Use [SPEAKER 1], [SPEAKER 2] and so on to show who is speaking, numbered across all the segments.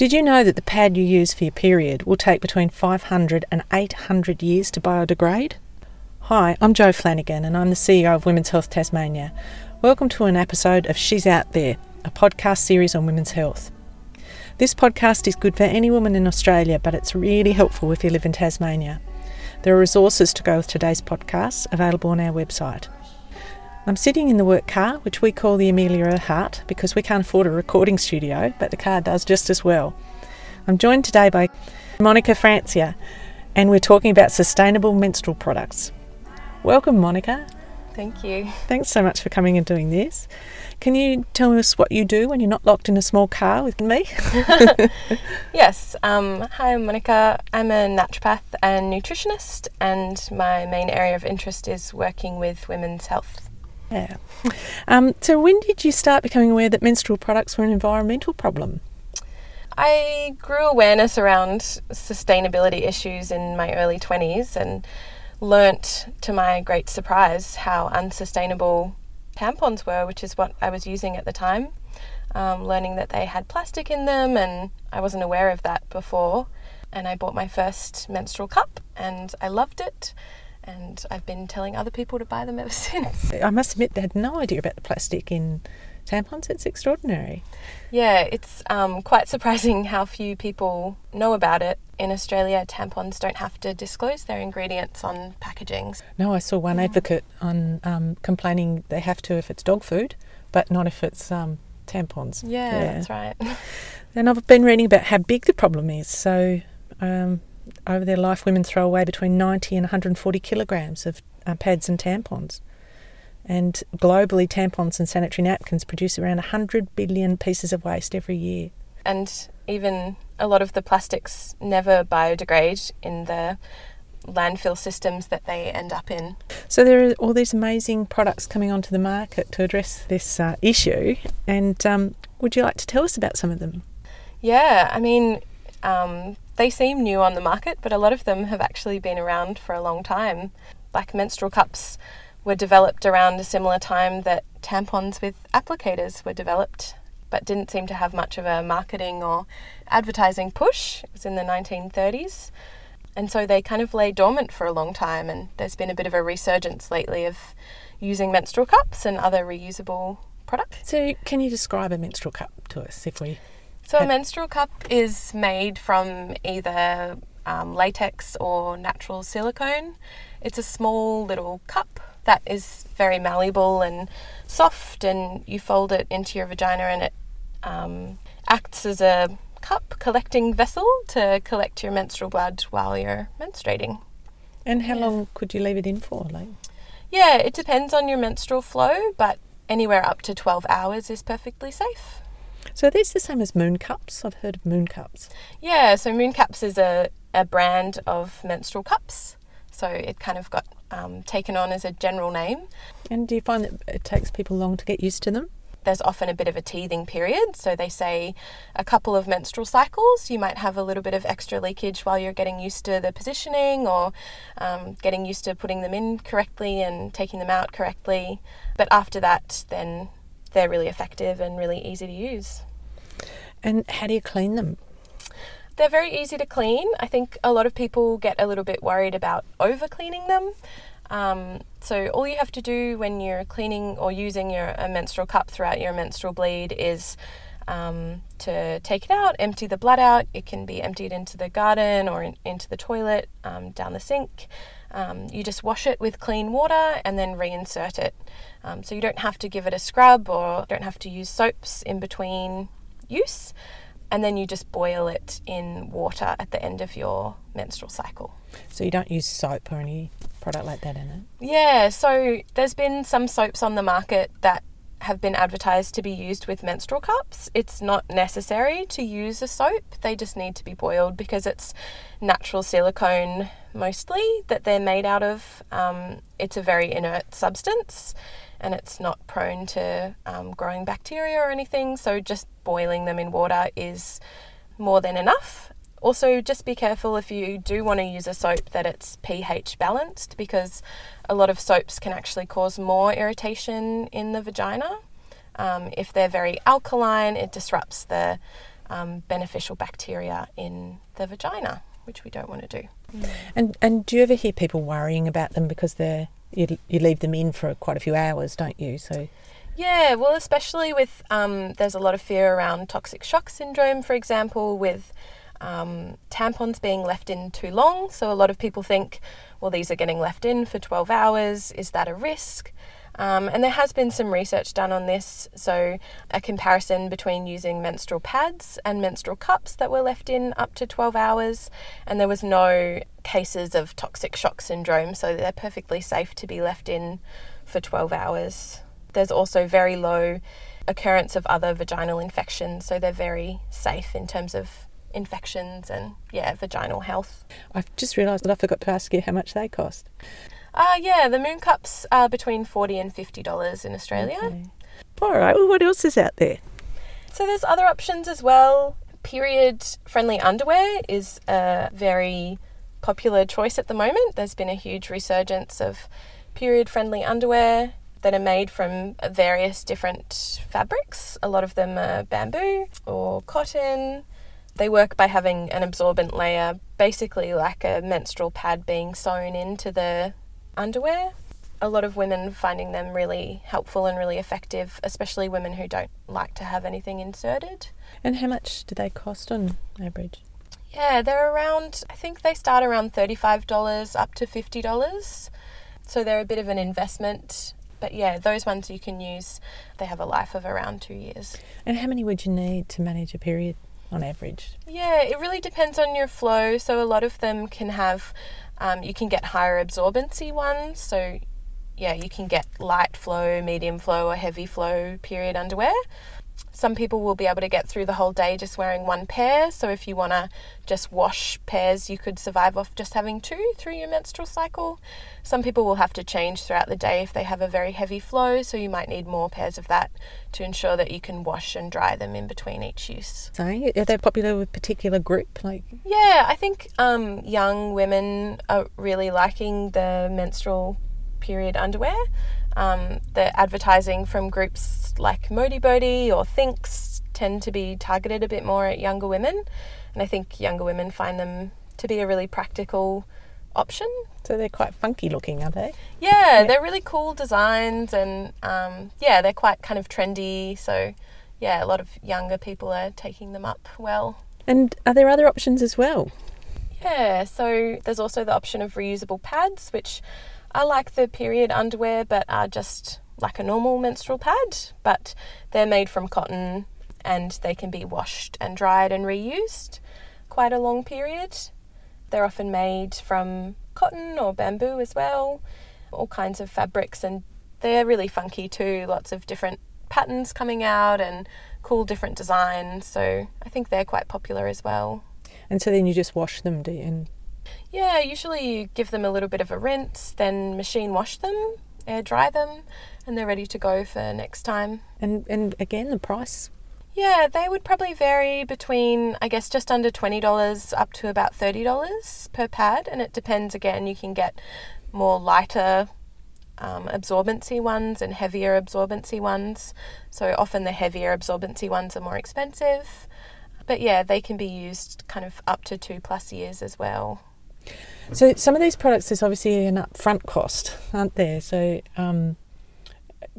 [SPEAKER 1] Did you know that the pad you use for your period will take between 500 and 800 years to biodegrade? Hi, I'm Jo Flanagan and I'm the CEO of Women's Health Tasmania. Welcome to an episode of She's Out There, a podcast series on women's health. This podcast is good for any woman in Australia, but it's really helpful if you live in Tasmania. There are resources to go with today's podcast available on our website. I'm sitting in the work car, which we call the Amelia Earhart because we can't afford a recording studio, but the car does just as well. I'm joined today by Monica Francia, and we're talking about sustainable menstrual products. Welcome, Monica.
[SPEAKER 2] Thank you.
[SPEAKER 1] Thanks so much for coming and doing this. Can you tell us what you do when you're not locked in a small car with me?
[SPEAKER 2] yes. Um, hi, I'm Monica. I'm a naturopath and nutritionist, and my main area of interest is working with women's health.
[SPEAKER 1] Yeah. Um, so, when did you start becoming aware that menstrual products were an environmental problem?
[SPEAKER 2] I grew awareness around sustainability issues in my early 20s and learnt to my great surprise how unsustainable tampons were, which is what I was using at the time. Um, learning that they had plastic in them, and I wasn't aware of that before. And I bought my first menstrual cup, and I loved it and I've been telling other people to buy them ever since.
[SPEAKER 1] I must admit, they had no idea about the plastic in tampons. It's extraordinary.
[SPEAKER 2] Yeah, it's um, quite surprising how few people know about it. In Australia, tampons don't have to disclose their ingredients on packagings.
[SPEAKER 1] No, I saw one yeah. advocate on um, complaining they have to if it's dog food, but not if it's um, tampons.
[SPEAKER 2] Yeah, yeah, that's right.
[SPEAKER 1] and I've been reading about how big the problem is. So um, over their life, women throw away between 90 and 140 kilograms of uh, pads and tampons. And globally, tampons and sanitary napkins produce around 100 billion pieces of waste every year.
[SPEAKER 2] And even a lot of the plastics never biodegrade in the landfill systems that they end up in.
[SPEAKER 1] So there are all these amazing products coming onto the market to address this uh, issue. And um, would you like to tell us about some of them?
[SPEAKER 2] Yeah, I mean, um, they seem new on the market, but a lot of them have actually been around for a long time. Like menstrual cups were developed around a similar time that tampons with applicators were developed, but didn't seem to have much of a marketing or advertising push. It was in the 1930s. And so they kind of lay dormant for a long time, and there's been a bit of a resurgence lately of using menstrual cups and other reusable products.
[SPEAKER 1] So, can you describe a menstrual cup to us if we
[SPEAKER 2] so a menstrual cup is made from either um, latex or natural silicone. It's a small little cup that is very malleable and soft, and you fold it into your vagina, and it um, acts as a cup collecting vessel to collect your menstrual blood while you're menstruating.
[SPEAKER 1] And how yeah. long could you leave it in for? Like,
[SPEAKER 2] yeah, it depends on your menstrual flow, but anywhere up to 12 hours is perfectly safe.
[SPEAKER 1] So are these the same as moon cups? I've heard of moon cups.
[SPEAKER 2] Yeah, so moon cups is a, a brand of menstrual cups. So it kind of got um, taken on as a general name.
[SPEAKER 1] And do you find that it takes people long to get used to them?
[SPEAKER 2] There's often a bit of a teething period. So they say a couple of menstrual cycles, you might have a little bit of extra leakage while you're getting used to the positioning or um, getting used to putting them in correctly and taking them out correctly. But after that, then they're really effective and really easy to use.
[SPEAKER 1] And how do you clean them?
[SPEAKER 2] They're very easy to clean. I think a lot of people get a little bit worried about over cleaning them. Um, so all you have to do when you're cleaning or using your a menstrual cup throughout your menstrual bleed is um, to take it out, empty the blood out. It can be emptied into the garden or in, into the toilet, um, down the sink. Um, you just wash it with clean water and then reinsert it. Um, so you don't have to give it a scrub or don't have to use soaps in between use. And then you just boil it in water at the end of your menstrual cycle.
[SPEAKER 1] So you don't use soap or any product like that in it?
[SPEAKER 2] Yeah, so there's been some soaps on the market that have been advertised to be used with menstrual cups. It's not necessary to use a soap, they just need to be boiled because it's natural silicone mostly that they're made out of. Um, it's a very inert substance and it's not prone to um, growing bacteria or anything, so just boiling them in water is more than enough. Also, just be careful if you do want to use a soap that it's pH balanced because a lot of soaps can actually cause more irritation in the vagina. Um, if they're very alkaline, it disrupts the um, beneficial bacteria in the vagina, which we don't want to do.
[SPEAKER 1] And and do you ever hear people worrying about them because they're you, you leave them in for quite a few hours, don't you? So
[SPEAKER 2] Yeah, well, especially with um, there's a lot of fear around toxic shock syndrome, for example, with um, tampons being left in too long. So a lot of people think, well, these are getting left in for 12 hours. Is that a risk? Um, and there has been some research done on this. So, a comparison between using menstrual pads and menstrual cups that were left in up to 12 hours, and there was no cases of toxic shock syndrome. So, they're perfectly safe to be left in for 12 hours. There's also very low occurrence of other vaginal infections, so they're very safe in terms of infections and yeah, vaginal health.
[SPEAKER 1] I've just realised that I forgot to ask you how much they cost.
[SPEAKER 2] Uh, yeah, the moon cups are between forty and fifty dollars in Australia.
[SPEAKER 1] Okay. All right. Well, what else is out there?
[SPEAKER 2] So there's other options as well. Period friendly underwear is a very popular choice at the moment. There's been a huge resurgence of period friendly underwear that are made from various different fabrics. A lot of them are bamboo or cotton. They work by having an absorbent layer, basically like a menstrual pad being sewn into the underwear. A lot of women finding them really helpful and really effective, especially women who don't like to have anything inserted.
[SPEAKER 1] And how much do they cost on average?
[SPEAKER 2] Yeah, they're around, I think they start around $35 up to $50. So they're a bit of an investment. But yeah, those ones you can use, they have a life of around two years.
[SPEAKER 1] And how many would you need to manage a period on average?
[SPEAKER 2] Yeah, it really depends on your flow. So a lot of them can have, um, you can get higher absorbency ones. So yeah, you can get light flow, medium flow, or heavy flow period underwear. Some people will be able to get through the whole day just wearing one pair. So if you want to just wash pairs, you could survive off just having two through your menstrual cycle. Some people will have to change throughout the day if they have a very heavy flow, so you might need more pairs of that to ensure that you can wash and dry them in between each use.
[SPEAKER 1] So are they popular with particular group? Like
[SPEAKER 2] Yeah, I think um, young women are really liking the menstrual period underwear. Um, the advertising from groups like Modibodi or Thinx tend to be targeted a bit more at younger women, and I think younger women find them to be a really practical option.
[SPEAKER 1] so they're quite funky looking, are they?
[SPEAKER 2] Yeah, they're really cool designs, and um, yeah, they're quite kind of trendy. So yeah, a lot of younger people are taking them up well.
[SPEAKER 1] And are there other options as well?
[SPEAKER 2] Yeah, so there's also the option of reusable pads, which are like the period underwear but are just like a normal menstrual pad, but they're made from cotton and they can be washed and dried and reused quite a long period. They're often made from cotton or bamboo as well, all kinds of fabrics, and they're really funky too. Lots of different patterns coming out and cool different designs, so I think they're quite popular as well.
[SPEAKER 1] And so then you just wash them, do you? And
[SPEAKER 2] Yeah, usually you give them a little bit of a rinse, then machine wash them, air dry them, and they're ready to go for next time.
[SPEAKER 1] and, and again the price.
[SPEAKER 2] Yeah, they would probably vary between, I guess, just under $20 up to about $30 per pad, and it depends again. You can get more lighter um, absorbency ones and heavier absorbency ones. So often the heavier absorbency ones are more expensive. But yeah, they can be used kind of up to two plus years as well.
[SPEAKER 1] So some of these products there's obviously an upfront cost, aren't there? So um,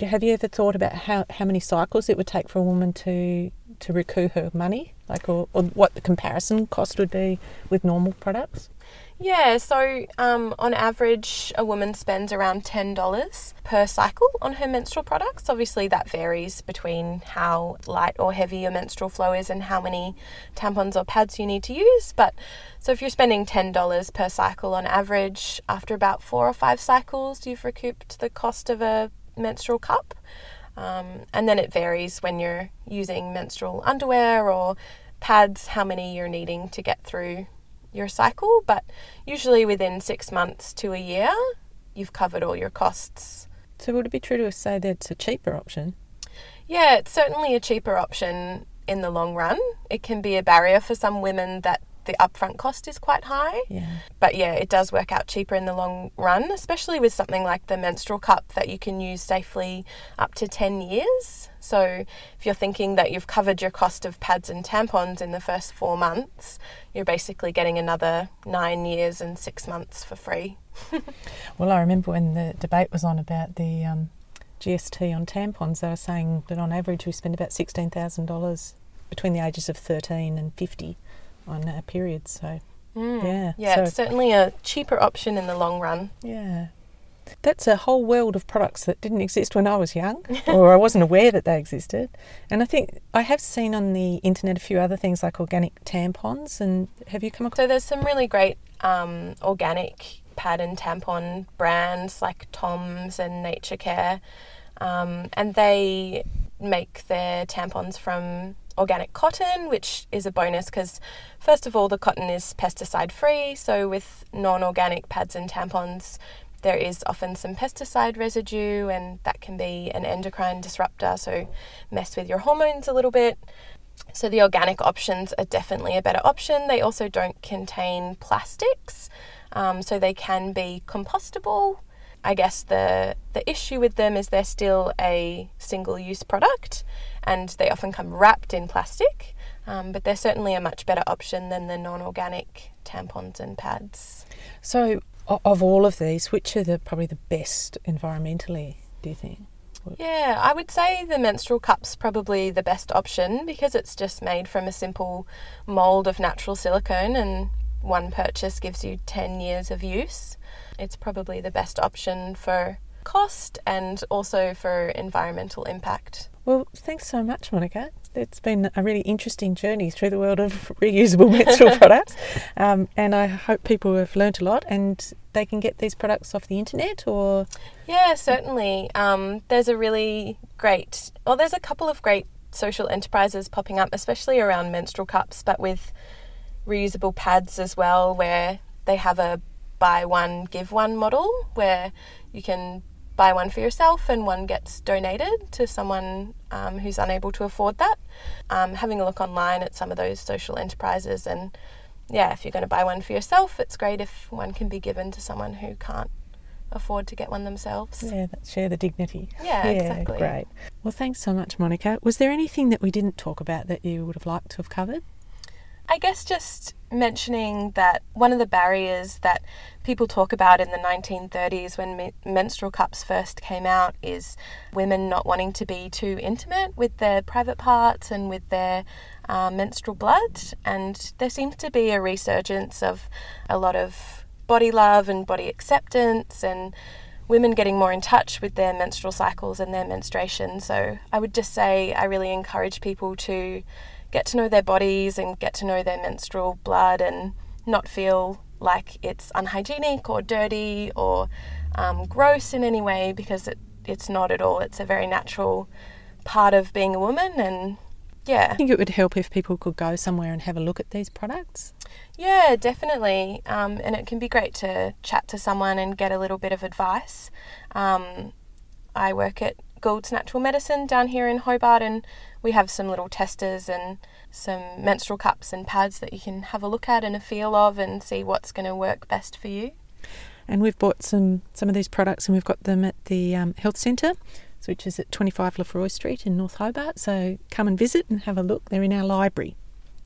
[SPEAKER 1] have you ever thought about how, how many cycles it would take for a woman to to recoup her money, like or, or what the comparison cost would be with normal products?
[SPEAKER 2] Yeah, so um, on average, a woman spends around $10 per cycle on her menstrual products. Obviously, that varies between how light or heavy your menstrual flow is and how many tampons or pads you need to use. But so if you're spending $10 per cycle on average, after about four or five cycles, you've recouped the cost of a menstrual cup. Um, and then it varies when you're using menstrual underwear or pads, how many you're needing to get through your cycle, but usually within six months to a year, you've covered all your costs.
[SPEAKER 1] So would it be true to say that it's a cheaper option?
[SPEAKER 2] Yeah, it's certainly a cheaper option in the long run. It can be a barrier for some women that the upfront cost is quite high.
[SPEAKER 1] Yeah.
[SPEAKER 2] But yeah, it does work out cheaper in the long run, especially with something like the menstrual cup that you can use safely up to 10 years. So if you're thinking that you've covered your cost of pads and tampons in the first four months, you're basically getting another nine years and six months for free.
[SPEAKER 1] Well, I remember when the debate was on about the um, GST on tampons, they were saying that on average we spend about $16,000 between the ages of 13 and 50 on a period. So, yeah.
[SPEAKER 2] Yeah,
[SPEAKER 1] so-
[SPEAKER 2] it's certainly a cheaper option in the long run.
[SPEAKER 1] Yeah. That's a whole world of products that didn't exist when I was young, or I wasn't aware that they existed. And I think I have seen on the internet a few other things like organic tampons. And have you come across?
[SPEAKER 2] So there's some really great um, organic pad and tampon brands like Tom's and Natracare, um, and they make their tampons from organic cotton, which is a bonus because first of all the cotton is pesticide free. So with non-organic pads and tampons, there is often some pesticide residue, and that can be an endocrine disruptor. So mess with your hormones a little bit. So the organic options are definitely a better option. They also don't contain plastics, um, so they can be compostable. I guess the the issue with them is they're still a single use product, and they often come wrapped in plastic. Um, but they're certainly a much better option than the non-organic tampons and pads.
[SPEAKER 1] So, of all of these, which are the probably the best environmentally? Do you think?
[SPEAKER 2] Yeah, I would say the menstrual cup's probably the best option because it's just made from a simple mold of natural silicone and one purchase gives you 10 years of use. It's probably the best option for cost and also for environmental impact.
[SPEAKER 1] Well, thanks so much, Monica. It's been a really interesting journey through the world of reusable menstrual products, um, and I hope people have learnt a lot and they can get these products off the internet or
[SPEAKER 2] Yeah, certainly. Um, there's a really great, well, there's a couple of great social enterprises popping up, especially around menstrual cups, but with reusable pads as well, where they have a buy one, give one model where you can buy one for yourself and one gets donated to someone um, who's unable to afford that. Um, having a look online at some of those social enterprises, and yeah, if you're going to buy one for yourself, it's great if one can be given to someone who can't afford to get one themselves.
[SPEAKER 1] yeah, share the dignity.
[SPEAKER 2] Yeah, exactly.
[SPEAKER 1] Great. Well, thanks so much, Monica. Was there anything that we didn't talk about that you would have liked to have covered?
[SPEAKER 2] I guess just mentioning that one of the barriers that people talk about in the 1930s when me- menstrual cups first came out is women not wanting to be too intimate with their private parts and with their uh, menstrual blood. And there seems to be a resurgence of a lot of body love and body acceptance and women getting more in touch with their menstrual cycles and their menstruation. So I would just say I really encourage people to get to know their bodies and get to know their menstrual blood and not feel like it's unhygienic or dirty or um, gross in any way because it, it's not at all. It's a very natural part of being a woman and yeah.
[SPEAKER 1] I think it would help if people could go somewhere and have a look at these products.
[SPEAKER 2] Yeah, definitely. Um, and it can be great to chat to someone and get a little bit of advice. Um, I work at Gould's Natural Medicine down here in Hobart, and we have some little testers and some menstrual cups and pads that you can have a look at and a feel of and see what's going to work best for you.
[SPEAKER 1] And we've bought some some of these products, and we've got them at the um, health centre, which is at 25 Lefroy Street in North Hobart. So come and visit and have a look. They're in our library.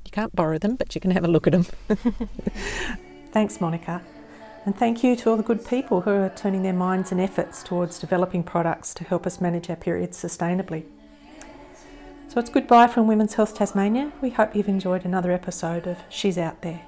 [SPEAKER 1] You can't borrow them, but you can have a look at them. Thanks, Monica. And thank you to all the good people who are turning their minds and efforts towards developing products to help us manage our periods sustainably. So it's goodbye from Women's Health Tasmania. We hope you've enjoyed another episode of She's Out There.